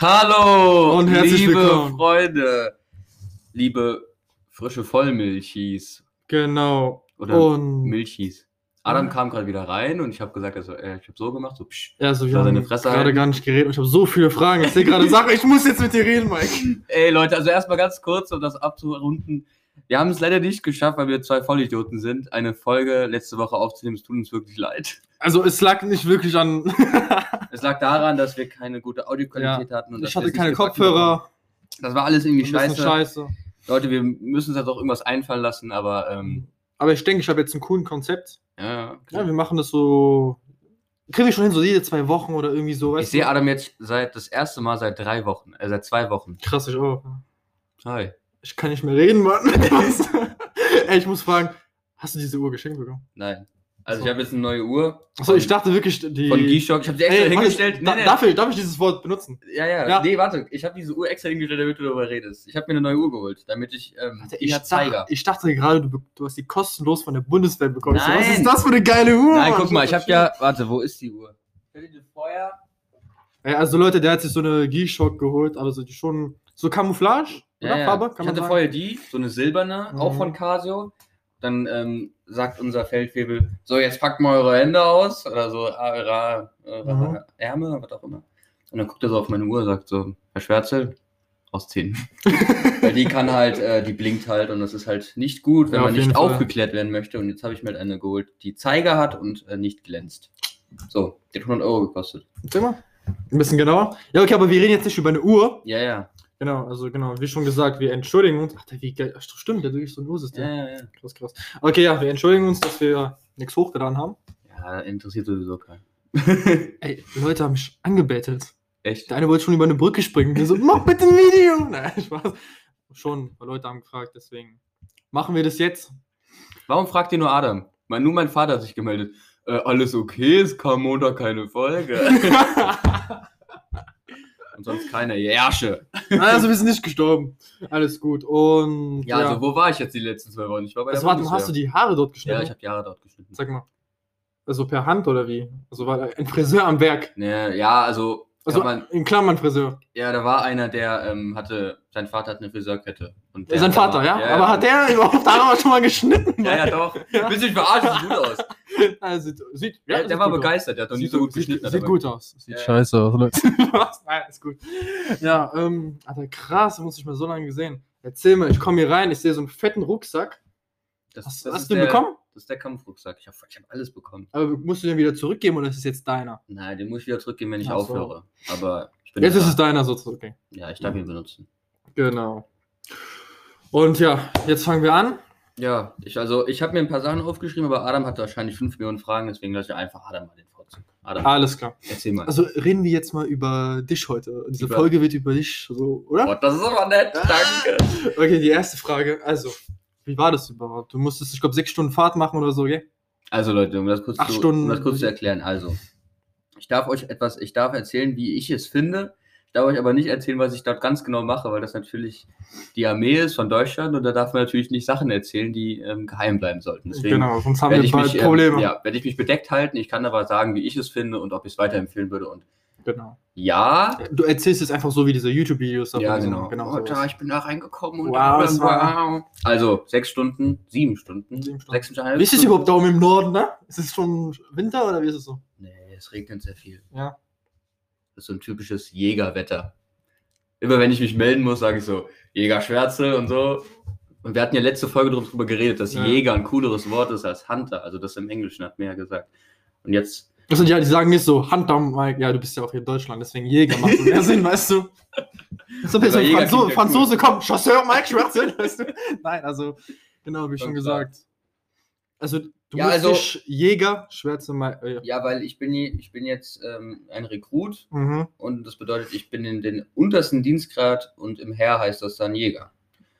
Hallo, Und herzlich liebe willkommen. Freunde, liebe frische Vollmilchis Genau. oder und Milchis. Adam Ja. kam gerade wieder rein und ich habe gesagt, also, äh, ich habe so gemacht, so psch. ja, so, wir Soll haben gerade gar nicht geredet und ich habe so viele Fragen. Ich sehe gerade Sachen, ich muss jetzt mit dir reden, Mike. Ey Leute, also erstmal ganz kurz, um das abzurunden. Wir haben es leider nicht geschafft, weil wir zwei Vollidioten sind, eine Folge letzte Woche aufzunehmen. Es tut uns wirklich leid. Also es lag nicht wirklich an. Es lag daran, dass wir keine gute Audioqualität hatten. Und ich hatte keine Kopfhörer. Das war alles irgendwie scheiße. scheiße. Leute, wir müssen uns jetzt auch irgendwas einfallen lassen, aber ähm, Aber ich denke, ich habe jetzt ein cooles Konzept. ja, Ja, wir machen das so. Kriege ich schon hin, so jede zwei Wochen oder irgendwie so. Ich sehe? Adam jetzt seit das erste Mal seit drei Wochen, äh, seit zwei Wochen. Krass, ich auch. Hi. Ich kann nicht mehr reden, Mann. Ey, ich muss fragen, hast du diese Uhr geschenkt bekommen? Nein. Also So. ich habe jetzt eine neue Uhr. Achso, ich dachte wirklich, die. von G-Shock. Ich habe sie extra Ey, hingestellt. da, Darf, ich, darf ich dieses Wort benutzen? Ja, ja, Ja. Nee, warte. Ich habe diese Uhr extra hingestellt, damit du darüber redest. Ich habe mir eine neue Uhr geholt, damit ich. Ähm, Warte, ich, dachte, ich dachte gerade, du, du hast die kostenlos von der Bundeswehr bekommen. Ich so, Was Nein. ist das für eine geile Uhr? Nein, Mann? guck mal, ich habe ja. Warte, wo ist die Uhr? Vorher. Ey, also Leute, der hat sich so eine G-Shock geholt, also die schon so Camouflage, Ja, oder? ja. Farbe, ich kann man hatte sagen. vorher die, so eine silberne, auch Mhm. von Casio. Dann ähm, sagt unser Feldwebel, so jetzt packt mal eure Hände aus oder so eure, eure Mhm. Ärmel, was auch immer. Und dann guckt er so auf meine Uhr und sagt so, Herr Schwärzel, aus 10. Weil die kann halt, äh, die blinkt halt und das ist halt nicht gut, wenn Ja, man auf nicht aufgeklärt werden möchte. Und jetzt habe ich mir halt eine geholt, die Zeiger hat und äh, nicht glänzt. So, die hat 100 Euro gekostet. Mal. Ein bisschen genauer. Ja, okay, aber wir reden jetzt nicht über eine Uhr. Ja, ja. Genau, also genau, wie schon gesagt, wir entschuldigen uns. Ach, der, wie geil. Ach, stimmt, der wirklich so ein Ursystem. Ja, ja, ja. Krass, krass. Okay, ja, wir entschuldigen uns, dass wir nichts hochgeladen haben. Ja, interessiert sowieso keinen. Ey, Leute haben mich angebettelt. Echt? Der eine wollte schon über eine Brücke springen. Der so, mach bitte ein Video. Nein, Spaß. Schon, weil Leute haben gefragt, deswegen machen wir das jetzt. Warum fragt ihr nur Adam? Mein, nur mein Vater hat sich gemeldet. Äh, alles okay, es kam Montag keine Folge. Und sonst keiner. Järsche. also, wir sind nicht gestorben. Alles gut. Und Ja, also wo war ich jetzt die letzten zwei Wochen? Ich war bei der das war, Bundeswehr. hast du die Haare dort geschnitten? Ja, ich habe Jahre dort geschnitten. Sag mal. Also per Hand oder wie? Also war da ein Friseur am Werk. Ne, ja, also, Also man, in Klammern Friseur. ja, da war einer, der ähm, hatte, sein Vater hat eine Friseurkette. Und der Sein da Vater, mal- ja? Aber hat der überhaupt Haare schon mal geschnitten? Ja, ja, doch. Ja. Mich verarschen? Sieht gut aus. Also, sieht, sieht, Ja, sieht der war aus. begeistert, der hat doch nie Sieht so gut sieht, geschnitten. Sieht aber- gut aus. Sieht Ja. scheiße aus, Leute. Was? Nein, ist gut. Ja, ähm, Alter, krass, muss ich mal so lange gesehen. Erzähl mal, ich komme hier rein, ich sehe so einen fetten Rucksack. Das, Hast, das hast du den der, bekommen? Das ist der Kampfrucksack. Ich habe ich hab alles bekommen. Aber musst du den wieder zurückgeben oder ist es jetzt deiner? Nein, den muss ich wieder zurückgeben, wenn ich Ach so. aufhöre. Aber ich bin Jetzt da. ist es deiner sozusagen. Okay. Ja, ich darf ihn benutzen. Genau. Und ja, jetzt fangen wir an. Ja, ich, also ich habe mir ein paar Sachen aufgeschrieben, aber Adam hatte wahrscheinlich 5 Millionen Fragen, deswegen lasse ich einfach Adam mal den Vorzug. Adam, Alles klar. erzähl mal. Also reden wir jetzt mal über dich heute. Diese Über- Folge wird über dich, so, oder? Gott, das ist aber nett, Ah. danke. Okay, die erste Frage. Also, wie war das überhaupt? Du musstest, ich glaube, sechs Stunden Fahrt machen oder so, gell? Also Leute, um das kurz, Acht zu, Stunden- um das kurz zu erklären. Also, ich darf euch etwas, ich darf erzählen, wie ich es finde. Ich darf euch aber nicht erzählen, was ich dort ganz genau mache, weil das natürlich die Armee ist von Deutschland und da darf man natürlich nicht Sachen erzählen, die ähm, geheim bleiben sollten. Deswegen genau, sonst haben wir ich, bald mich, ähm, Probleme. ja, werde ich mich bedeckt halten. Ich kann aber sagen, wie ich es finde und ob ich es weiterempfehlen würde. Und Genau. ja, Du erzählst es einfach so wie diese YouTube-Videos. ja, genau. genau oh, da, ich bin da reingekommen und Wow, das war- wow. Also sechs Stunden, sieben Stunden, Sieben Stunden. sechseinhalb Wie ist es Stunden. überhaupt da oben im Norden, ne? Ist es schon Winter oder wie ist es so? Nee, es regnet sehr viel. Ja. Das ist so ein typisches Jägerwetter. Immer wenn ich mich melden muss, sage ich so, Jägerschwärze und so. Und wir hatten ja letzte Folge drüber geredet, dass Ja. Jäger ein cooleres Wort ist als Hunter. Also das im Englischen hat mir ja gesagt. Und jetzt, Also ja, die sagen nicht so, Hunter, Mike, ja, du bist ja auch hier in Deutschland, deswegen Jäger macht so mehr Sinn, weißt du? So ein bisschen Aber Jäger Franzo klingt ja Franzose, komm, Chasseur, Mike Schwarze, weißt du? Nein, also, genau, wie Schon gesagt. Also, du Ja, musst also- Jäger, Schwärze, Mike, äh, ja. ja, weil ich bin, ich bin jetzt ähm, ein Rekrut Mhm. und das bedeutet, ich bin in den untersten Dienstgrad und im Heer heißt das dann Jäger.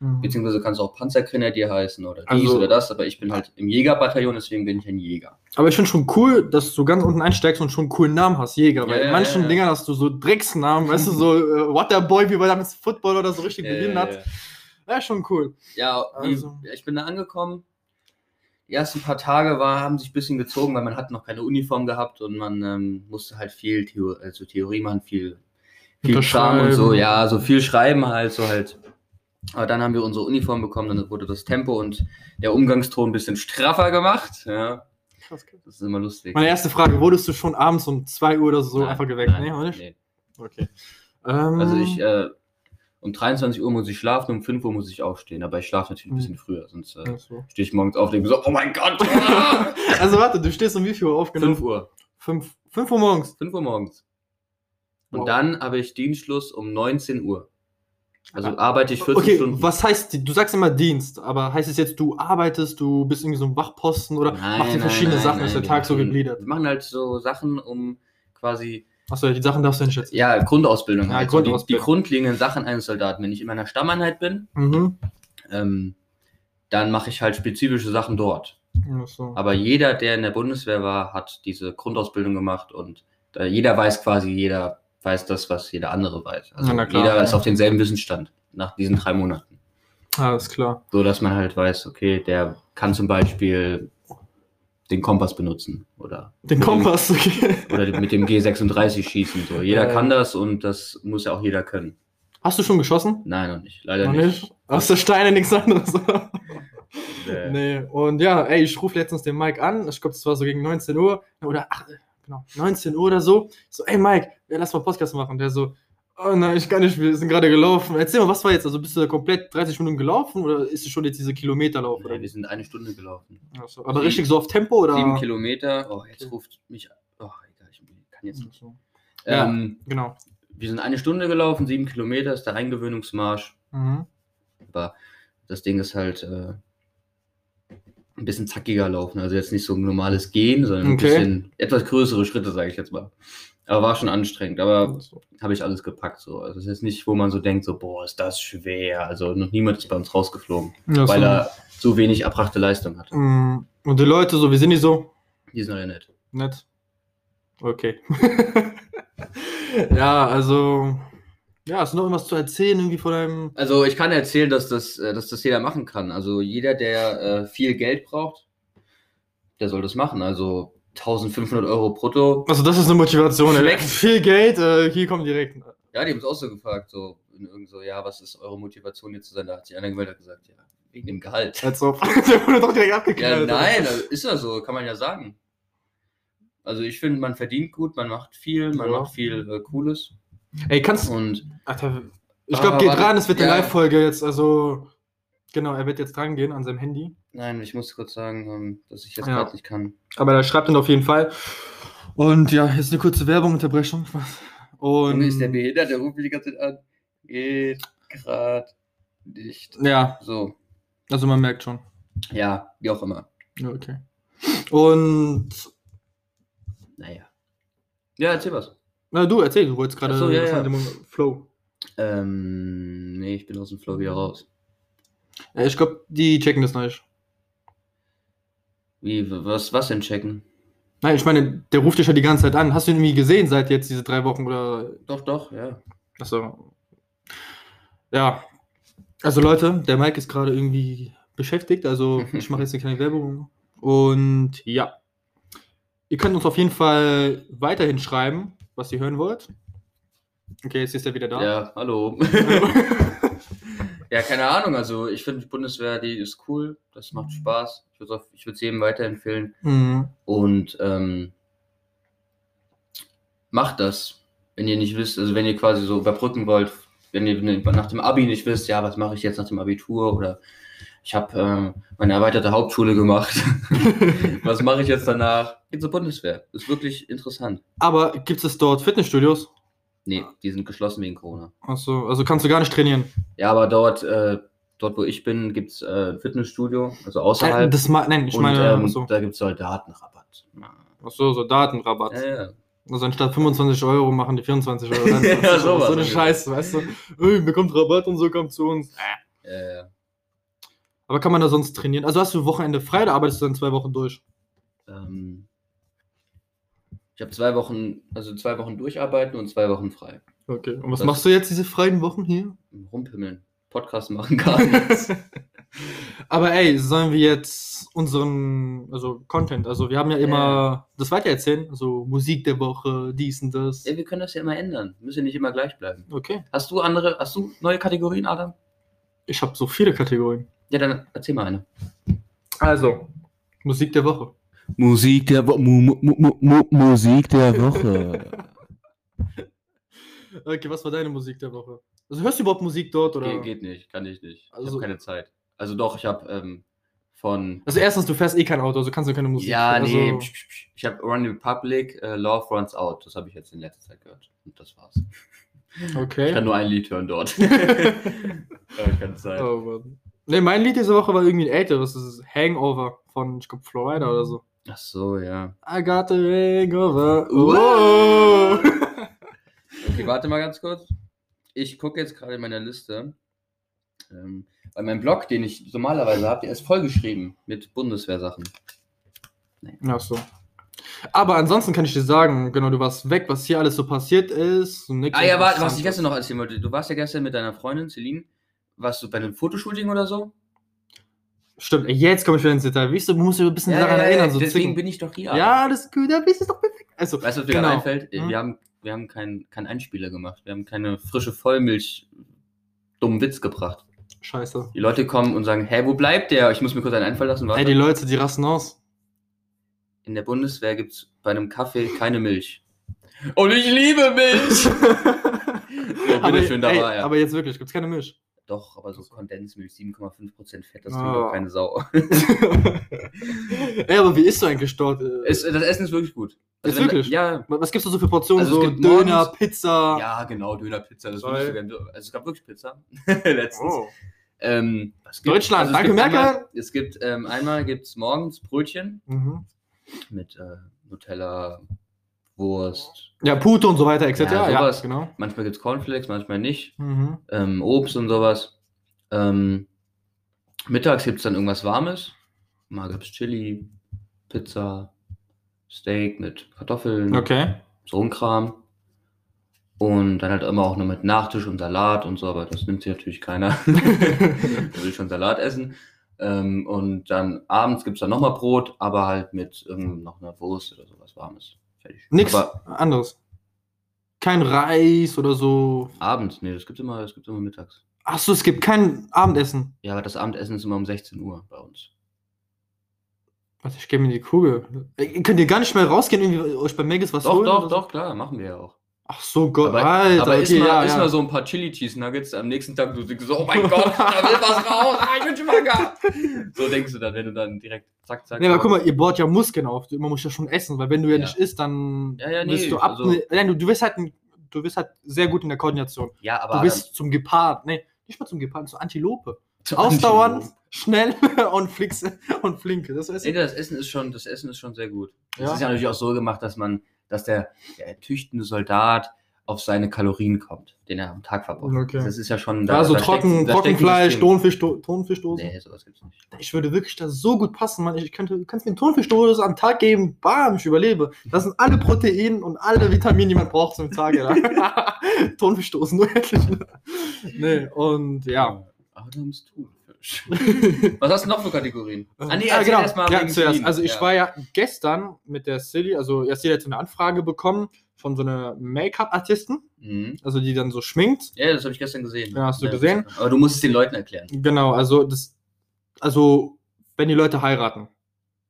Mhm. Beziehungsweise kann es auch Panzergrenadier heißen oder dies Also- oder das, aber ich bin halt im Jägerbataillon, deswegen bin ich ein Jäger. Aber ich finde schon cool, dass du ganz unten einsteigst und schon einen coolen Namen hast, Jäger. Ja, Weil in ja, manchen ja, ja. Dingern hast du so Drecksnamen, weißt du, so äh, Waterboy, wie bei damals Football oder so richtig beginnen hat. Ja, schon cool. Ja, Also- ich bin da angekommen. Die ersten paar Tage war, haben sich ein bisschen gezogen, weil man hat noch keine Uniform gehabt und man ähm, musste halt viel Theo also Theorie machen, viel viel Kram und so, ja, so viel schreiben halt, so halt. Aber dann haben wir unsere Uniform bekommen, dann wurde das Tempo und der Umgangston ein bisschen straffer gemacht. Ja, krass. das ist immer lustig. Meine erste Frage, wurdest du schon abends um 2 Uhr oder so Nein, einfach geweckt? nein, nee, oder nicht? nee. Okay. Ähm, Also ich, äh, um 23 Uhr muss ich schlafen, um 5 Uhr muss ich aufstehen, aber ich schlafe natürlich ein bisschen früher, sonst äh, so. stehe ich morgens auf und denke so, oh mein Gott! ah! Also warte, du stehst um wie viel Uhr auf? 5 Uhr. 5, 5 Uhr morgens. 5 Uhr morgens. Und Wow. dann habe ich Dienstschluss um 19 Uhr. Also Ah, arbeite ich 14 Okay, Stunden. was heißt, du sagst immer Dienst, aber heißt es jetzt, du arbeitest, du bist irgendwie so ein Wachposten oder Nein, ihr nein, verschiedene nein, Sachen, nein, ist der Tag so machen- gegliedert? Wir machen halt so Sachen, um quasi, Achso, die Sachen darfst du nicht schätzen. ja, Grundausbildung. Ja, halt. So die, die Grundausbildung. grundlegenden Sachen eines Soldaten. Wenn ich in meiner Stammeinheit bin, Mhm. ähm, dann mache ich halt spezifische Sachen dort. So. Aber jeder, der in der Bundeswehr war, hat diese Grundausbildung gemacht und äh, jeder weiß quasi, jeder weiß das, was jeder andere weiß. Also Ja, klar, jeder ja. ist auf denselben Wissensstand nach diesen drei Monaten. Alles klar. So dass man halt weiß, okay, der kann zum Beispiel den Kompass benutzen oder Den Kompass, okay. oder mit dem G36 schießen. So. Jeder Ja, kann das und das muss ja auch jeder können. Hast du schon geschossen? Nein, noch nicht. Leider Noch nicht. nicht? Aus der Steine nichts anderes. Äh, nee. Und ja, ey, ich rufe letztens den Mike an. Ich glaube, das war so gegen 19 Uhr. Oder, ach, genau, 19 Uhr oder so. So, ey, Mike, ja, lass mal Podcast machen. Der so, oh nein, ich kann nicht, wir sind gerade gelaufen. Erzähl mal, was war jetzt? Also bist du da komplett 30 Minuten gelaufen oder ist es schon jetzt diese Kilometerlauf? Nee, wir sind eine Stunde gelaufen. So. Aber richtig so auf Tempo oder? Sieben Kilometer. Oh, jetzt Okay. ruft mich. Oh, egal, ich kann jetzt nicht. so. Ja. Ähm, Genau. wir sind eine Stunde gelaufen, sieben Kilometer ist der Eingewöhnungsmarsch. Mhm. Aber das Ding ist halt äh, ein bisschen zackiger laufen. Also jetzt nicht so ein normales Gehen, sondern Okay. ein bisschen etwas größere Schritte, sage ich jetzt mal. Aber war schon anstrengend. Aber So. habe ich alles gepackt. So. Also es ist jetzt nicht, wo man so denkt, so, boah, ist das schwer. Also noch niemand ist bei uns rausgeflogen, Ja, weil so. er so wenig erbrachte Leistung hatte. Mm, Und die Leute, so, wie sind die so? Die sind alle nett. Nett. Okay. ja, also. Ja, hast du noch irgendwas zu erzählen, irgendwie von deinem. Also ich kann erzählen, dass das, äh, dass das jeder machen kann. Also jeder, der äh, viel Geld braucht, der soll das machen. Also 1500 Euro brutto. Also, das ist eine Motivation. Viel Geld, äh, hier kommt direkt. Ja, die haben es auch so gefragt, so in irgend so, ja, was ist eure Motivation hier zu sein? Da hat sich einer gemeldet und gesagt, ja, wegen dem Gehalt. Als ob. Der wurde doch direkt Ja, abgeknallt. nein, also ist ja so, kann man ja sagen. Also ich finde, man verdient gut, man macht viel, man Ja. macht viel äh, Cooles Ey, kannst und Alter, ich Ah, glaube, geht ran, es wird eine Ja. Live-Folge jetzt. Also, genau, er wird jetzt dran gehen an seinem Handy. Nein, ich muss kurz sagen, ähm, dass ich jetzt Ja. gerade nicht kann. Aber er schreibt ihn auf jeden Fall. Und ja, jetzt eine kurze Werbung-Unterbrechung. Und Junge, ist der behindert, der ruft die ganze Zeit an. Geht gerade nicht. ja, So, also man merkt schon. ja, wie auch immer. Okay. Und Naja. Ja, erzähl was. na, du erzähl, du wolltest gerade so, ja, ja. dem Flow. Ähm, nee, ich bin aus dem Flow wieder raus. Ja, ich glaube, die checken das nicht. Wie, was, was denn checken? Nein, ich meine, der ruft dich ja die ganze Zeit an. Hast du ihn irgendwie gesehen seit jetzt diese drei Wochen oder Doch, doch, ja. Achso. Ja. Also Leute, der Mike ist gerade irgendwie beschäftigt, also ich mache jetzt eine kleine Werbung. Und ja. Ihr könnt uns auf jeden Fall weiterhin schreiben, was ihr hören wollt. Okay, jetzt ist er wieder da. Ja, hallo. ja, keine Ahnung. Also, ich finde, die Bundeswehr, die ist cool. Das macht Spaß. Ich würde es jedem weiterempfehlen. Mhm. Und ähm, macht das, wenn ihr nicht wisst, also wenn ihr quasi so überbrücken wollt, wenn ihr nach dem Abi nicht wisst, ja, was mache ich jetzt nach dem Abitur oder ich habe äh, meine erweiterte Hauptschule gemacht. was mache ich jetzt danach? Geht zur Bundeswehr. Ist wirklich interessant. Aber gibt es dort Fitnessstudios? Nee, die sind geschlossen wegen Corona. Achso, also kannst du gar nicht trainieren. Ja, aber dort, äh, dort wo ich bin, gibt es äh, Fitnessstudio, also außerhalb. Das nein, ich und meine, ähm, achso, da gibt es Soldatenrabatt. achso, so Datenrabatt. Ja, ja. Also anstatt 25 Euro machen die 24 Euro. Ja, so, sowas so eine. Scheiße, weißt du? Ey, bekommt Rabatt und so kommt zu uns. Äh, Aber kann man da sonst trainieren? Also hast du Wochenende frei oder arbeitest du dann zwei Wochen durch? ähm, ich habe zwei Wochen, also zwei Wochen durcharbeiten und zwei Wochen frei. Okay. Und was Das- machst du jetzt diese freien Wochen hier? Rumpimmeln. Podcast machen gar nichts. Aber ey, sollen wir jetzt unseren, also Content, also wir haben ja immer das weitererzählen, also Musik der Woche, dies und das. Ja, wir können das ja immer ändern. Müssen ja nicht immer gleich bleiben. Okay. Hast du andere, hast du neue Kategorien, Adam? Ich habe so viele Kategorien. Ja, dann erzähl mal eine. Also, Musik der Woche. Musik der Woche. Mu Mu Mu Mu Musik der Woche. Okay, was war deine Musik der Woche? Also hörst du überhaupt Musik dort oder? Ge geht nicht, kann ich nicht. Ich Also- habe keine Zeit. Also doch, ich habe ähm, von. Also erstens, du fährst eh kein Auto, also kannst du keine Musik Ja, also, nee. psch, psch, psch. Ich habe Run Republic, äh, Love Runs Out. Das habe ich jetzt in letzter Zeit gehört. Und das war's. Ich Okay. kann nur ein Lied hören dort. ich keine Zeit. Oh, Mann. Nee, mein Lied diese Woche war irgendwie ein älteres. Das ist Hangover von, ich glaube, Florida oder so. Ach so, ja. I got the hangover. Wow. Oh. Okay, warte mal ganz kurz. Ich gucke jetzt gerade in meiner Liste. Ähm, weil mein Blog, den ich normalerweise habe, der ist vollgeschrieben mit Bundeswehrsachen. Ach so. Aber ansonsten kann ich dir sagen, genau, du warst weg, was hier alles so passiert ist. Ah ja, warte, was ich gestern noch erzählen wollte. Du warst ja gestern mit deiner Freundin Celine. Warst du bei einem Fotoshooting oder so? Stimmt, jetzt komme ich wieder ins Detail. Wie du, musst du ein bisschen daran erinnern. So deswegen zicken. bin ich doch hier. Ja, das ist gut, da bist du doch perfekt. Also, Weißt du, was mir genau. gerade einfällt? Hm? Wir haben, wir haben keinen kein Einspieler gemacht. Wir haben keine frische Vollmilch dummen Witz gebracht. Scheiße. Die Leute kommen und sagen, hä, wo bleibt der? Ich muss mir kurz einen einfallen lassen. Warte. Ey, die Leute, die rasten aus. In der Bundeswehr gibt es bei einem Kaffee keine Milch. Und ich liebe Milch! aber, bitteschön, da ey, war er. aber jetzt wirklich, gibt's keine Milch. Doch, aber so Kondensmilch, 7,5% Fett, das trinkt doch keine Sau. ey, aber wie isst du eigentlich dort? äh? Es, das Essen ist wirklich gut. Ist wenn- wirklich? Ja, Was gibt's da so für Portionen? Also es so gibt Döner, morgens- Pizza. ja, genau, Döner, Pizza. Das Toll. würde ich sogar, also es gab wirklich Pizza letztens. Oh. Ähm, Deutschland, es danke, gibt Merkel. Einmal, es gibt ähm, einmal gibt's morgens Brötchen Mhm. mit äh, Nutella, Wurst. Ja, Pute und so weiter, etc. Ja, Ja, genau. Manchmal gibt's Cornflakes, manchmal nicht. Mhm. Ähm, Obst und sowas. Ähm, mittags gibt's dann irgendwas Warmes. Mal gibt's Chili, Pizza, Steak mit Kartoffeln, Okay. so ein Kram. Und dann halt immer auch noch mit Nachtisch und Salat und so, aber das nimmt sich natürlich keiner. Der will schon Salat essen. Ähm, und dann abends gibt es dann nochmal Brot, aber halt mit irgend noch einer Wurst oder sowas Warmes. Fertig. Nix Aber anderes. Kein Reis oder so. abends, nee, das gibt immer, das gibt's immer mittags. Achso, es gibt kein Abendessen. Ja, aber das Abendessen ist immer um 16 Uhr bei uns. Warte, ich gebe mir die Kugel. Ey, Könnt ihr gar nicht mehr rausgehen, irgendwie euch bei Megis was Doch, holen? doch, oder so? doch, klar, machen wir ja auch. Ach so, Gott, aber Alter. aber okay, mal, ja, isst ja. mal so ein paar Chili Cheese Nuggets am nächsten Tag, du denkst so, oh mein Gott, da will was raus, ah, ich bin schwanger. So denkst du dann, wenn du dann direkt zack, zack. Nee, aber guck mal, ihr baut ja Muskeln auf. Man muss ja schon essen, weil wenn du ja, Ja. nicht isst, dann Ja, ja, nee, wirst du ab. also- Nein, du, du wirst halt ein, du wirst halt sehr gut in der Koordination. Ja, aber Du bist zum Gepard. Nee, nicht mal zum Gepard, zur Antilope. Zur Ausdauernd, Antilope. schnell und flix und flinke. Das ist Nee, das Essen ist schon, das Essen ist schon sehr gut. Es ist ja natürlich auch so gemacht, dass man, dass der, der tüchtende Soldat auf seine Kalorien kommt, den er am Tag verbraucht. Okay. Das ist ja schon. ja, so da steckt- trocken, steckt Trockenfleisch. Tonfisch, To- Tonfischdose. Nee, sowas gibt's nicht. Ich würde wirklich da so gut passen, Mann. Ich könnte, du kannst mir eine Tonfischdose am Tag geben, bam, ich überlebe. Das sind alle Proteine und alle Vitamine, die man braucht zum Tage. Ja. Tonfischdosen, nur endlich. Nee, und ja. Adams Was hast du noch für Kategorien? Ah, nee, Ah, genau. erst mal ja, zuerst. Also ich Ja. war ja gestern mit der Silly, also erst sie hat eine Anfrage bekommen von so einer Make-up-Artistin, Mhm. also die dann so schminkt. Ja, das habe ich gestern gesehen. Ja, hast du gesehen? Aber du musst es den Leuten erklären. Genau, also das, also wenn die Leute heiraten,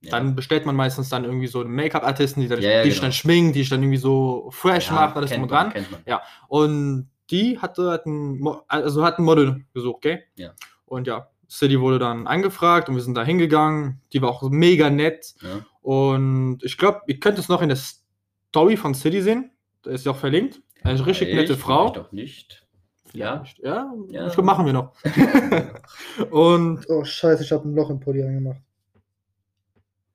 Ja. dann bestellt man meistens dann irgendwie so eine Make-up-Artistin, die, dann- Ja, ja, die genau. dann schminkt, die dann irgendwie so fresh Ja, macht, alles drum kennt und man, dran. Kennt man. Ja. Und die hatte hat ein, also hat ein Model gesucht, gell? Ja. Und ja, City wurde dann angefragt und wir sind da hingegangen. Die war auch mega nett. Ja. Und ich glaube, ihr könnt es noch in der Story von City sehen. Da ist sie auch verlinkt. Eine richtig nette Ich, Frau. Ich doch nicht. Ja. Ja, Ja. ich glaube, machen wir noch. Und. Oh, Scheiße, ich habe ein Loch im Pulli angemacht.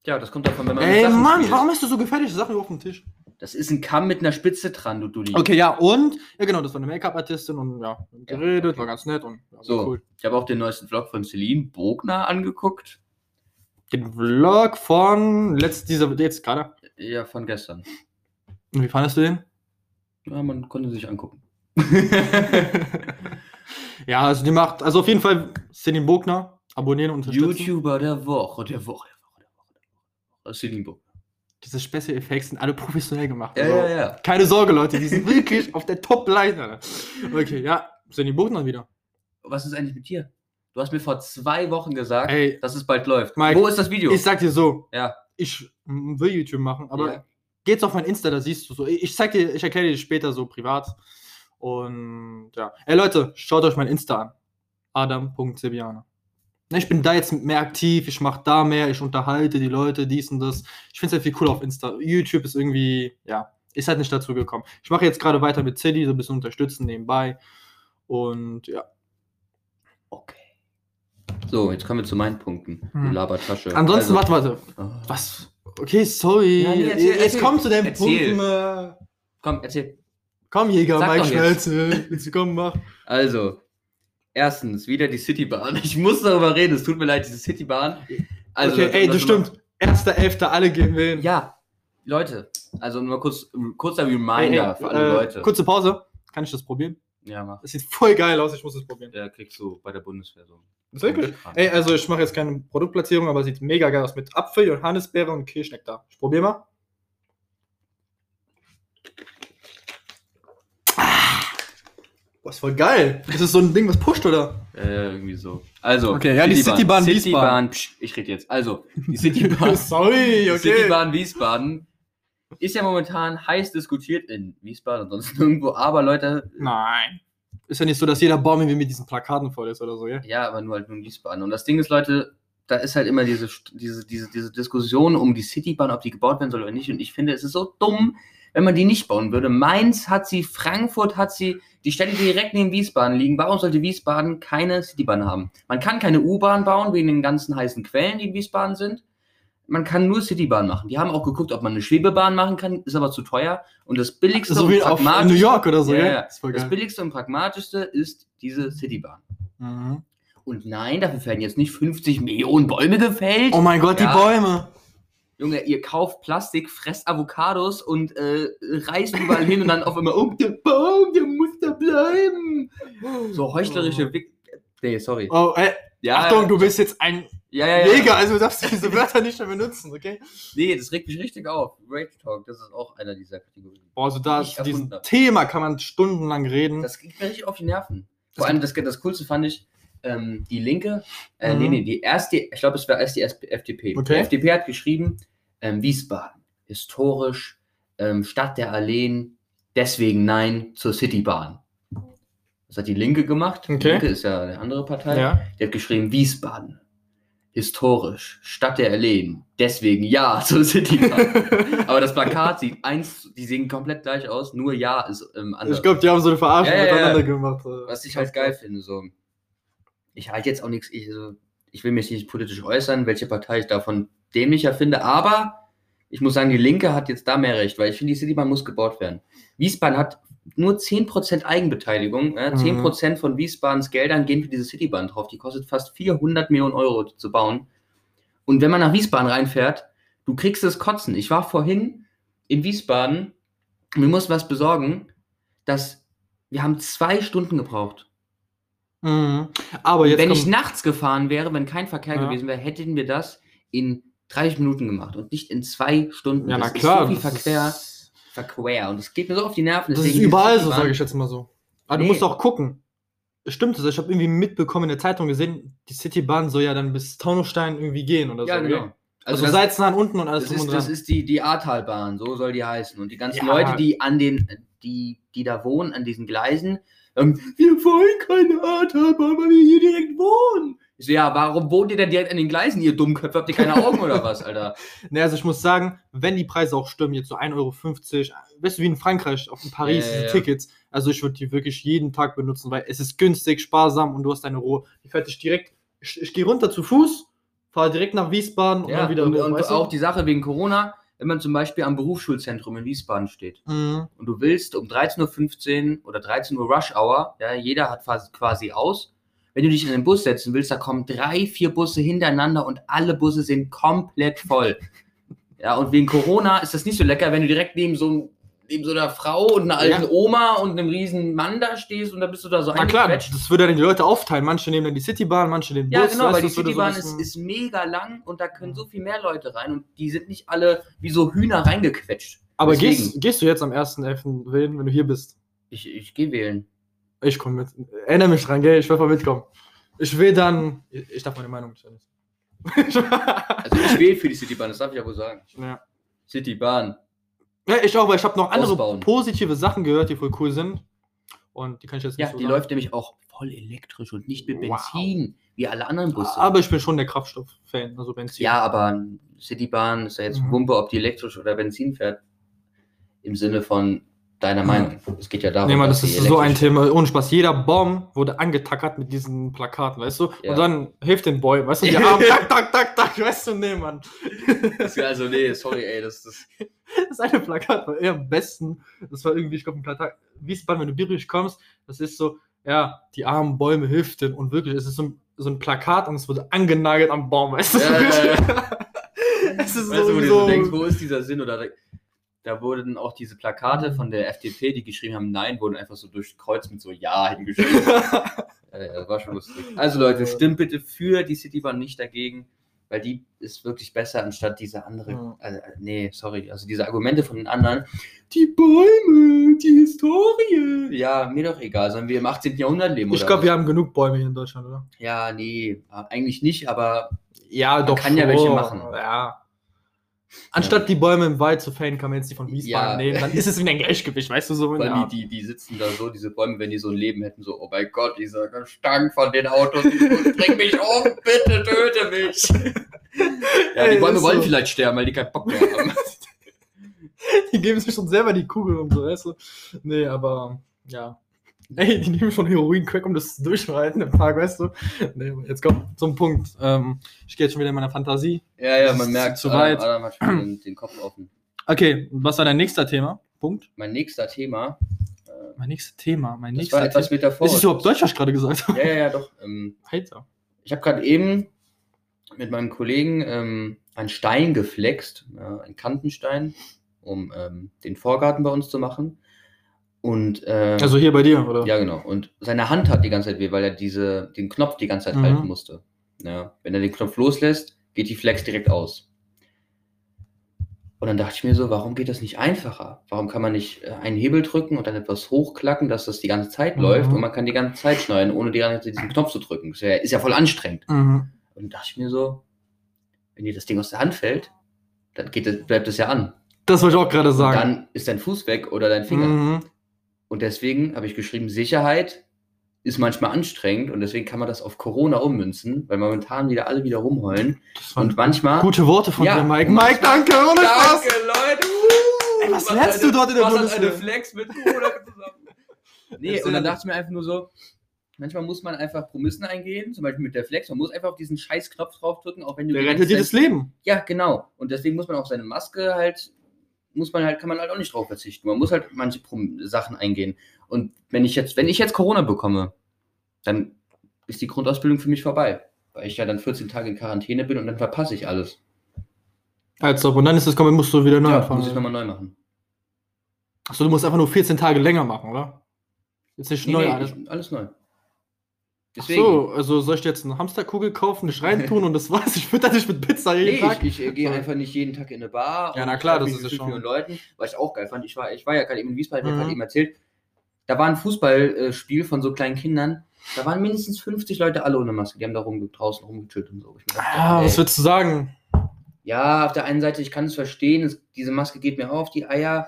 Ja, das kommt davon, wenn man. Ey, Mann, spielt. warum hast du so gefährliche Sachen auf dem Tisch? Das ist ein Kamm mit einer Spitze dran, du Dulli. Okay, ja, und. Ja, genau, das war eine Make-up-Artistin und ja, Ja, geredet, okay. war ganz nett und ja, So, cool. ich habe auch den neuesten Vlog von Celine Bogner angeguckt. Den Vlog von letzt, dieser, jetzt gerade. Ja, von gestern. Und wie fandest du den? Ja, man konnte sich angucken. ja, also die macht, also auf jeden Fall Celine Bogner, abonnieren und unterstützen. YouTuber der Woche, der Woche, der Woche, der Woche, der Woche. Diese Special Effects sind alle professionell gemacht. Ja, also ja, ja. Keine Sorge, Leute, die sind wirklich auf der Top-Line. Alter. Okay, ja, sind die Buchner wieder. Was ist eigentlich mit dir? Du hast mir vor zwei Wochen gesagt, Ey, dass es bald läuft. Mike, Wo ist das Video? ich sag dir so, ja. ich will YouTube machen, aber Ja. geht's auf mein Insta, da siehst du so. Ich zeig dir, ich erkläre dir später so privat. Und ja. Ey Leute, schaut euch mein Insta an. Adam.sebiane. Ne, Ich bin da jetzt mehr aktiv, ich mache da mehr, ich unterhalte die Leute, dies und das. Ich finde es halt viel cooler auf Insta. YouTube ist irgendwie, ja, ist halt nicht dazu gekommen. Ich mache jetzt gerade weiter mit City, so ein bisschen unterstützen nebenbei. Und ja. Okay. So, jetzt kommen wir zu meinen Punkten. Du Hm. Labertasche. Ansonsten, Also- warte, warte. Oh. Was? Okay, sorry. Ja, nee, erzähl, jetzt erzähl. komm zu den Erzähl. Punkten. Äh. Komm, erzähl. Komm, Jäger, Sag Mike doch jetzt. Schmelze. Jetzt komm, mach. Also, erstens, wieder die Citybahn. Ich muss darüber reden, es tut mir leid, diese Citybahn. Also, okay, ey, das stimmt. Erster, Elfter, alle gehen wählen. Ja, Leute, also nur kurz, kurzer Reminder ey, für alle äh, Leute. Kurze Pause. Kann ich das probieren? Ja, mach. Das sieht voll geil aus, ich muss es probieren. Ja, kriegst du bei der Bundeswehr so. Ist wirklich? Ey, also ich mache jetzt keine Produktplatzierung, aber sieht mega geil aus mit Apfel, Johannisbeere und Kirschnektar. Ich probiere mal. Ah, Ist voll geil. Das ist so ein Ding, was pusht, oder? Äh, irgendwie so. Also, Okay, ja, die Citybahn Wiesbaden. Citybahn, psch, ich rede jetzt. Also, die Citybahn, Sorry, die okay. Citybahn Wiesbaden ist ja momentan heiß diskutiert in Wiesbaden und sonst nirgendwo, aber Leute, Nein. Ist ja nicht so, dass jeder Baum irgendwie mit diesen Plakaten voll ist oder so, ja? ja, aber nur halt nur in Wiesbaden. Und das Ding ist, Leute, da ist halt immer diese, diese, diese, diese Diskussion um die Citybahn, ob die gebaut werden soll oder nicht. Und ich finde, es ist so dumm, wenn man die nicht bauen würde. Mainz hat sie, Frankfurt hat sie, die Städte, die direkt neben Wiesbaden liegen. Warum sollte Wiesbaden keine Citybahn haben? Man kann keine U-Bahn bauen wegen den ganzen heißen Quellen, die in Wiesbaden sind. Man kann nur Citybahn machen. Die haben auch geguckt, ob man eine Schwebebahn machen kann, ist aber zu teuer. Und das billigste So und auf New pragmatischste- York oder so, Ja, ja? Das geil. billigste und pragmatischste ist diese Citybahn. Mhm. Und nein, dafür werden jetzt nicht 50 Millionen Bäume gefällt. Oh mein Gott, Ja. die Bäume. Junge, ihr kauft Plastik, fresst Avocados und äh, reißt überall hin und dann auf einmal, oh, der Baum, der da bleiben. So heuchlerische Wick. Nee, sorry. Oh, ey, Ja, Achtung, du bist jetzt ein Ja, ja, ja. Jäger, also du darfst diese Wörter nicht mehr benutzen, okay? Nee, das regt mich richtig auf. Rage Talk, das ist auch einer dieser Kategorien. Boah, also da Ich zu diesem erfunden hab. Thema kann man stundenlang reden. Das geht mir richtig auf die Nerven. Vor Das allem, das, das Coolste fand ich, ähm, die Linke, äh, Mhm. nee, nee, die erste, ich glaube, es war erst die FDP. Okay. Die FDP hat geschrieben, ähm, Wiesbaden, historisch, ähm, Stadt der Alleen, deswegen Nein zur Citybahn. Das hat die Linke gemacht. Die Okay. Linke ist ja eine andere Partei. ja. Die hat geschrieben, Wiesbaden, historisch, Stadt der Alleen, deswegen Ja zur Citybahn. Aber das Plakat sieht eins, die sehen komplett gleich aus, nur Ja ist ähm, anders. Ich glaube, die haben so eine Verarschung Ja, ja, ja. miteinander gemacht. Was ich halt geil finde, so. Ich halte jetzt auch nichts, ich, so, ich will mich nicht politisch äußern, welche Partei ich davon dämlicher finde, aber ich muss sagen, die Linke hat jetzt da mehr recht, weil ich finde, die Citybahn muss gebaut werden. Wiesbaden hat nur 10% Eigenbeteiligung. Ja, Mhm. 10% von Wiesbadens Geldern gehen für diese Citybahn drauf. Die kostet fast 400 Millionen Euro zu bauen. Und wenn man nach Wiesbaden reinfährt, du kriegst es kotzen. Ich war vorhin in Wiesbaden wir mussten was besorgen, dass wir haben zwei Stunden gebraucht. Mhm. Aber wenn ich nachts gefahren wäre, wenn kein Verkehr Ja. gewesen wäre, hätten wir das in 30 Minuten gemacht und nicht in zwei Stunden. ja, na das klar. ist so viel das ist- Verquer und es geht mir so auf die Nerven. Das ist überall so, sage ich jetzt mal so. Aber Nee. du musst auch gucken. Stimmt es? Ich habe irgendwie mitbekommen in der Zeitung gesehen, die Citybahn soll ja dann bis Taunusstein irgendwie gehen oder Ja, so. genau. Also, Also, das, Salznahn unten und alles das, ist, das ist die, die Ahrtalbahn, so soll die heißen. Und die ganzen Ja. Leute, die an den, die, die da wohnen, an diesen Gleisen, ähm, wir wollen keine Ahrtalbahn, weil wir hier direkt wohnen. Ich so, ja, warum wohnt ihr denn direkt an den Gleisen, ihr Dummköpfe? Habt ihr keine Augen oder was, Alter? Ne, also ich muss sagen, wenn die Preise auch stimmen, jetzt so 1,50 Euro, weißt du, wie in Frankreich, auf in Paris, Ja, ja, diese ja. Tickets, also ich würde die wirklich jeden Tag benutzen, weil es ist günstig, sparsam und du hast deine Ruhe. Die fährt dich direkt, ich, ich gehe runter zu Fuß, fahre direkt nach Wiesbaden und dann wieder und, hoch, und weißt du? auch die Sache wegen Corona, wenn man zum Beispiel am Berufsschulzentrum in Wiesbaden steht Mhm. und du willst um 13.15 Uhr oder 13 Uhr Rush Hour, ja, jeder hat quasi aus. Wenn du dich in den Bus setzen willst, da kommen drei, vier Busse hintereinander und alle Busse sind komplett voll. Ja, und wegen Corona ist das nicht so lecker, wenn du direkt neben so neben so einer Frau und einer alten Ja. Oma und einem riesen Mann da stehst und da bist du da so Na klar, das würde dann die Leute aufteilen. Manche nehmen dann die Citybahn, manche den Bus. Ja, genau, weißt weil die so Citybahn ein ist, ist mega lang und da können so viel mehr Leute rein und die sind nicht alle wie so Hühner reingequetscht. Aber Deswegen. gehst, gehst du jetzt am 1.11. wählen, wenn du hier bist? Ich, ich gehe wählen. Ich komme mit. Erinnere mich dran, gell? Ich will mal mitkommen. Ich will dann. Ich darf meine Meinung nicht sagen. Also ich wähle für die Citybahn, das darf ich ja wohl sagen. ja. Citybahn. ja, ich auch, weil ich habe noch andere Ausbauen. positive Sachen gehört, die voll cool sind. Und die kann ich jetzt Ja, nicht so die sagen. läuft nämlich auch voll elektrisch und nicht mit Wow. Benzin, wie alle anderen Busse. Aber ich bin schon der Kraftstoff-Fan, also Benzin. ja, aber Citybahn ist ja jetzt Mhm. Wumpe, ob die elektrisch oder Benzin fährt. Im Sinne von deiner Meinung. Es geht ja darum, Nee, Mann, dass das die ist so ein Thema. Ohne Spaß. Jeder Baum wurde angetackert mit diesen Plakaten, weißt du? Ja. Und dann hilft den Bäumen, weißt du? Die Arme, tak, tak, tak, tak, weißt du? Nee, Mann. Das- Also, nee, sorry, ey, das ist. Das eine Plakat war eher am besten. Das war irgendwie, ich glaube, ein Plakat. Wiesbaden, wenn du bierisch kommst, das ist so, ja, die armen Bäume hilft denn. Und wirklich, es ist so ein, so ein Plakat und es wurde angenagelt am Baum, weißt du? Ja, ja, ja. es ist Weißt du, so, wo du so so denkst, wo ist dieser Sinn? Oder da, wurden auch diese Plakate von der FDP, die geschrieben haben, nein, wurden einfach so durch Kreuz mit so Ja hingeschrieben. Ja, ja, das war schon lustig. Also Leute, stimmt bitte für die Citybahn nicht dagegen, weil die ist wirklich besser anstatt diese andere. Ja. Also, äh, nee, sorry. Also diese Argumente von den anderen. Die Bäume, die Historie. Ja, mir doch egal. Sollen wir im 18. Jahrhundert leben? ich glaube, wir haben genug Bäume hier in Deutschland, oder? Ja, nee, eigentlich nicht, aber Ja, doch kann ja welche machen. Ja. Anstatt die Bäume im Wald zu fällen, kann man jetzt die von Wiesbaden Ja. nehmen. Dann ist es wieder ein Gleichgewicht, weißt du so. Ja. die, die, die sitzen da so, diese Bäume, wenn die so ein Leben hätten, so, oh mein Gott, dieser Gestank von den Autos, bring mich um, bitte töte mich. Ja, die Bäume wollen so. vielleicht sterben, weil die keinen Bock mehr haben. Die geben sich schon selber die Kugel und so, weißt du? Nee, aber ja. Ey, die nehmen schon Heroin-Crack, um das durchzuhalten im Tag, weißt du? Nee, jetzt kommt zum Punkt. Ähm, ich gehe jetzt schon wieder in meiner Fantasie. Ja, ja, Das man merkt, zu Adam, weit. Adam hat schon den, den Kopf offen. Okay, was war dein nächster Thema? Punkt. Mein nächster Thema, äh, Mein nächstes Thema, mein das nächster war etwas Thema. metaphorisch. Ist es überhaupt Deutsch, was ich gerade gesagt habe? Ja, ja, ja, doch. Ähm, Alter. ich habe gerade eben mit meinem Kollegen ähm, einen Stein geflext, ja, einen Kantenstein, um ähm, den Vorgarten bei uns zu machen. Und ähm, Also hier bei dir, oder? Ja, genau. Und seine Hand hat die ganze Zeit weh, weil er diese, den Knopf die ganze Zeit Mhm. halten musste. Ja, wenn er den Knopf loslässt, geht die Flex direkt aus. Und dann dachte ich mir so, warum geht das nicht einfacher? Warum kann man nicht äh, einen Hebel drücken und dann etwas hochklacken, dass das die ganze Zeit Mhm. läuft und man kann die ganze Zeit schneiden, ohne die ganze Zeit diesen Knopf zu drücken? Das ist ja, ist ja voll anstrengend. Mhm. Und dann dachte ich mir so, wenn dir das Ding aus der Hand fällt, dann geht es, bleibt es ja an. Das wollte ich auch gerade Und sagen. dann ist dein Fuß weg oder dein Finger. Mhm. Und deswegen habe ich geschrieben, Sicherheit ist manchmal anstrengend und deswegen kann man das auf Corona ummünzen, weil momentan wieder alle wieder rumheulen. Das waren Und manchmal. gute Worte von Ja. dir, Mike. Mike, danke, ohne Spaß. Danke, Leute! Uh, Ey, was lernst du dort in der was Bundeswehr? eine Flex mit Corona zusammen? Nee, und dann dachte ich mir einfach nur so, manchmal muss man einfach Promissen eingehen, zum Beispiel mit der Flex. Man muss einfach auf diesen scheiß Knopf draufdrücken, auch wenn du Der rettet dir das Leben. Ja, genau. Und deswegen muss man auf seine Maske halt, muss man halt, kann man halt auch nicht drauf verzichten. Man muss halt manche Sachen eingehen. Und wenn ich jetzt, wenn ich jetzt Corona bekomme, dann ist die Grundausbildung für mich vorbei. Weil ich ja dann 14 Tage in Quarantäne bin und dann verpasse ich alles. Als ob. Und dann ist es kommen, musst du wieder neu ja, anfangen. muss ich nochmal neu machen. Achso, du musst einfach nur 14 Tage länger machen, oder? Jetzt nicht Nee, neu nee, alles. alles neu. Ach so, also soll ich dir jetzt eine Hamsterkugel kaufen, dich reintun und das war's? Ich fütter dich mit Pizza jeden Nee, Tag. ich, ich gehe einfach nicht jeden Tag in eine Bar. Ja, und na klar, das ist fünf schon- Leuten, was ich auch geil fand. Ich war, ich war ja gerade eben in Wiesbaden, ich Mhm. gerade eben erzählt, da war ein Fußballspiel von so kleinen Kindern. Da waren mindestens 50 Leute alle ohne Maske. Die haben da rum, draußen rumgechillt und so. Ich dachte, Ah, ey, was würdest du sagen? ja, auf der einen Seite, ich kann es verstehen, es, diese Maske geht mir auf die Eier.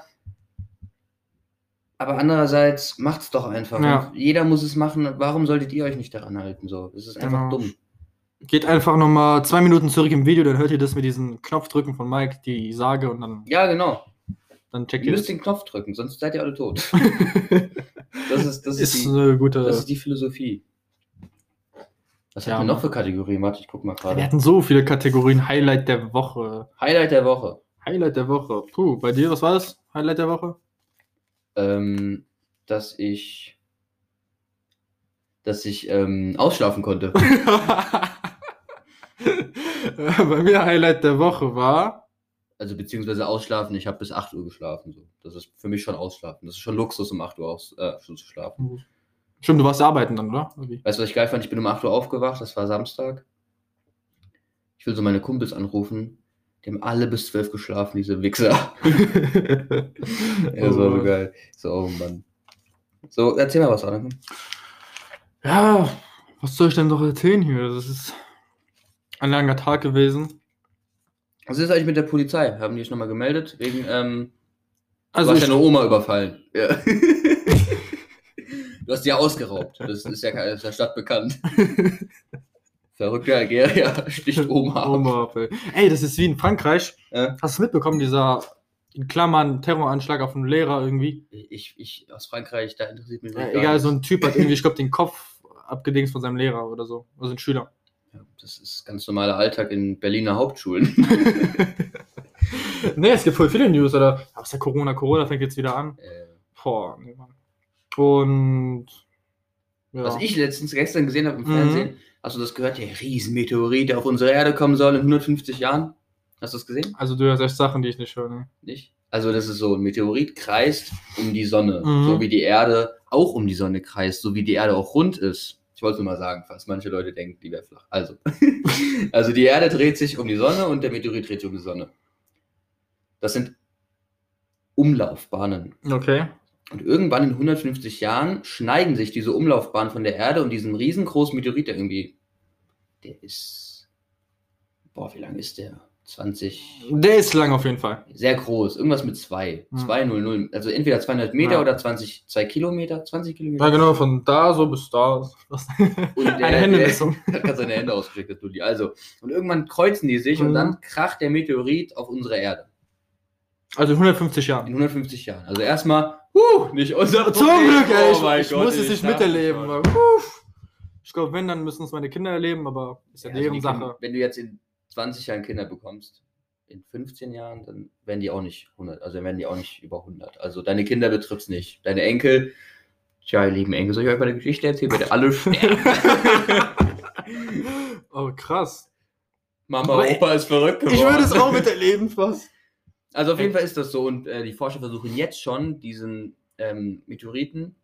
Aber andererseits, macht's doch einfach. Ja. Jeder muss es machen. Warum solltet ihr euch nicht daran halten? So, das ist einfach Genau. dumm. Geht einfach nochmal zwei Minuten zurück im Video, dann hört ihr das mit diesem Knopfdrücken von Mike, die Sage und dann, Ja, genau. dann checkt Ihr ihr müsst das. den Knopf drücken, sonst seid ihr alle tot. Das ist, das ist, ist die, eine gute. das ist die Philosophie. Was Ja, haben wir noch für Kategorien? Warte, ich guck mal wir gerade. hatten so viele Kategorien. Highlight der Woche. Highlight der Woche. Highlight der Woche. Puh, bei dir, was war das? Highlight der Woche? Ähm, dass ich, dass ich ähm, ausschlafen konnte. bei mir Highlight der Woche war Also beziehungsweise ausschlafen, ich habe bis 8 Uhr geschlafen. So. Das ist für mich schon ausschlafen. Das ist schon Luxus, um 8 Uhr aus, äh, schon zu schlafen. Stimmt, du warst arbeiten dann, oder? Wie? Weißt du, was ich geil fand? Ich bin um 8 Uhr aufgewacht, das war Samstag. Ich will so meine Kumpels anrufen. Die haben alle bis 12 geschlafen, diese Wichser. ja, das war so geil. So, oh Mann. So, erzähl mal was, Anne. Ja, was soll ich denn noch erzählen hier? Das ist ein langer Tag gewesen. Was ist eigentlich mit der Polizei? Haben die sich nochmal gemeldet? Wegen, ähm, Also du hast deine Oma überfallen. Ja. du hast die ja ausgeraubt. Das ist ja keine- ist der Stadt bekannt. Verrückter Algerier sticht Oma ab. Oma, ey. ey, das ist wie in Frankreich. Ja. Hast du mitbekommen, dieser in Klammern Terroranschlag auf einen Lehrer irgendwie? Ich, ich aus Frankreich, da interessiert mich Ja, gar egal, so ein Typ hat irgendwie, ich glaube, den Kopf abgedingst von seinem Lehrer oder so. Also ein Schüler. Ja, das ist ganz normaler Alltag in Berliner Hauptschulen. nee, es gibt voll viele News, oder? Aus der Corona, Corona fängt jetzt wieder an. Äh, Boah, nee, Mann. Und. Ja. Was ich letztens gestern gesehen habe im Mhm. Fernsehen, hast du das gehört? Der Riesenmeteorit, der auf unsere Erde kommen soll in 150 Jahren. Hast du das gesehen? Also, du hörst echt Sachen, die ich nicht höre. Ne? Nicht? Also das ist so, ein Meteorit kreist um die Sonne, Mhm. so wie die Erde auch um die Sonne kreist, so wie die Erde auch rund ist. Ich wollte nur mal sagen, falls manche Leute denken, die wäre flach. Also, also die Erde dreht sich um die Sonne und der Meteorit dreht sich um die Sonne. Das sind Umlaufbahnen. Okay. Und irgendwann in 150 Jahren schneiden sich diese Umlaufbahnen von der Erde und diesem riesengroßen Meteorit, der irgendwie, der ist, boah, wie lang ist der? 20, Der ist lang auf jeden Fall. sehr groß, irgendwas mit 2, Hm. 200, also entweder 200 Meter Ja. oder 20, 2 Kilometer, 20 Kilometer. Ja, genau, von da so bis da. Und der, Eine Händemessung. Der, hat gerade seine Hände ausgestreckt, der Dulli. Also, und irgendwann kreuzen die sich und Mhm. dann kracht der Meteorit auf unsere Erde. Also in 150 Jahren. In 150 Jahren. Also erstmal, huh, nicht unser Zum Problem. Glück, ey. Oh ich mein ich Gott, muss es ich nicht miterleben. Ich glaube, wenn, dann müssen es meine Kinder erleben, aber ist ja, Ja, also deren die Sache. Wenn du jetzt in 20 Jahren Kinder bekommst, in 15 Jahren, dann werden die auch nicht 100, also werden die auch nicht über 100. Also deine Kinder betrifft es nicht. Deine Enkel, tja, ihr lieben Enkel, soll ich euch mal eine Geschichte erzählen? Ihr alle sterben. oh, krass. Mama, Aber Opa ist verrückt geworden. Ich würde es auch miterleben, fast. Also auf jeden Fall ist das so und äh, die Forscher versuchen jetzt schon diesen ähm, Meteoriten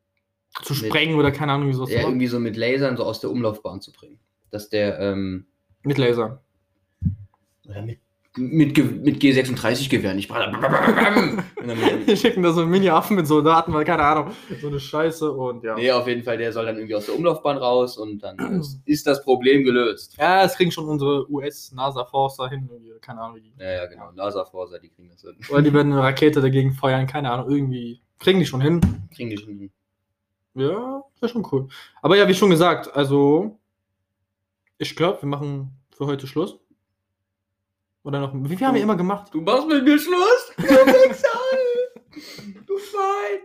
Zu Mit- sprengen oder keine Ahnung, wie sowas ja, irgendwie so mit Lasern so aus der Umlaufbahn zu bringen. Dass der ähm, Mit Laser. oder mit mit, Ge- mit G36-Gewehren. Ich brauche Die schicken da so einen Mini-Affen mit Soldaten, weil keine Ahnung, so eine Scheiße und ja. Nee, auf jeden Fall, der soll dann irgendwie aus der Umlaufbahn raus und dann ist, ist das Problem gelöst. Ja, es kriegen schon unsere US-NASA-Forcer hin, irgendwie, keine Ahnung wie. Ja, ja, genau. NASA-Forser, die kriegen das hin. Oder die werden eine Rakete dagegen feuern, keine Ahnung, irgendwie. Kriegen die schon hin. Kriegen die schon hin. Ja, wäre schon cool. Aber ja, wie schon gesagt, also ich glaube, wir machen für heute Schluss. Oder noch. Wie viel haben wir immer gemacht? Du machst mit mir Schluss? Du! Du Schwein!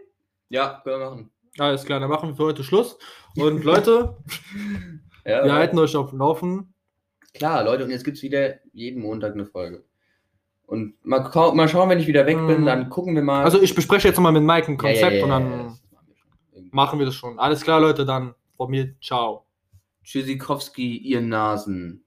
Ja, können wir machen. Alles klar, dann machen wir für heute Schluss. Und Leute, Ja, wir halten euch auf dem Laufen. Klar, Leute, und jetzt gibt es wieder jeden Montag eine Folge. Und mal, mal schauen, wenn ich wieder weg bin, Mhm. dann gucken wir mal. Also ich bespreche jetzt nochmal mit Mike ein Ja, ja, Konzept ja, und dann machen wir das schon. Alles klar, Leute, dann von mir, ciao. Tschüssikowski, ihr Nasen.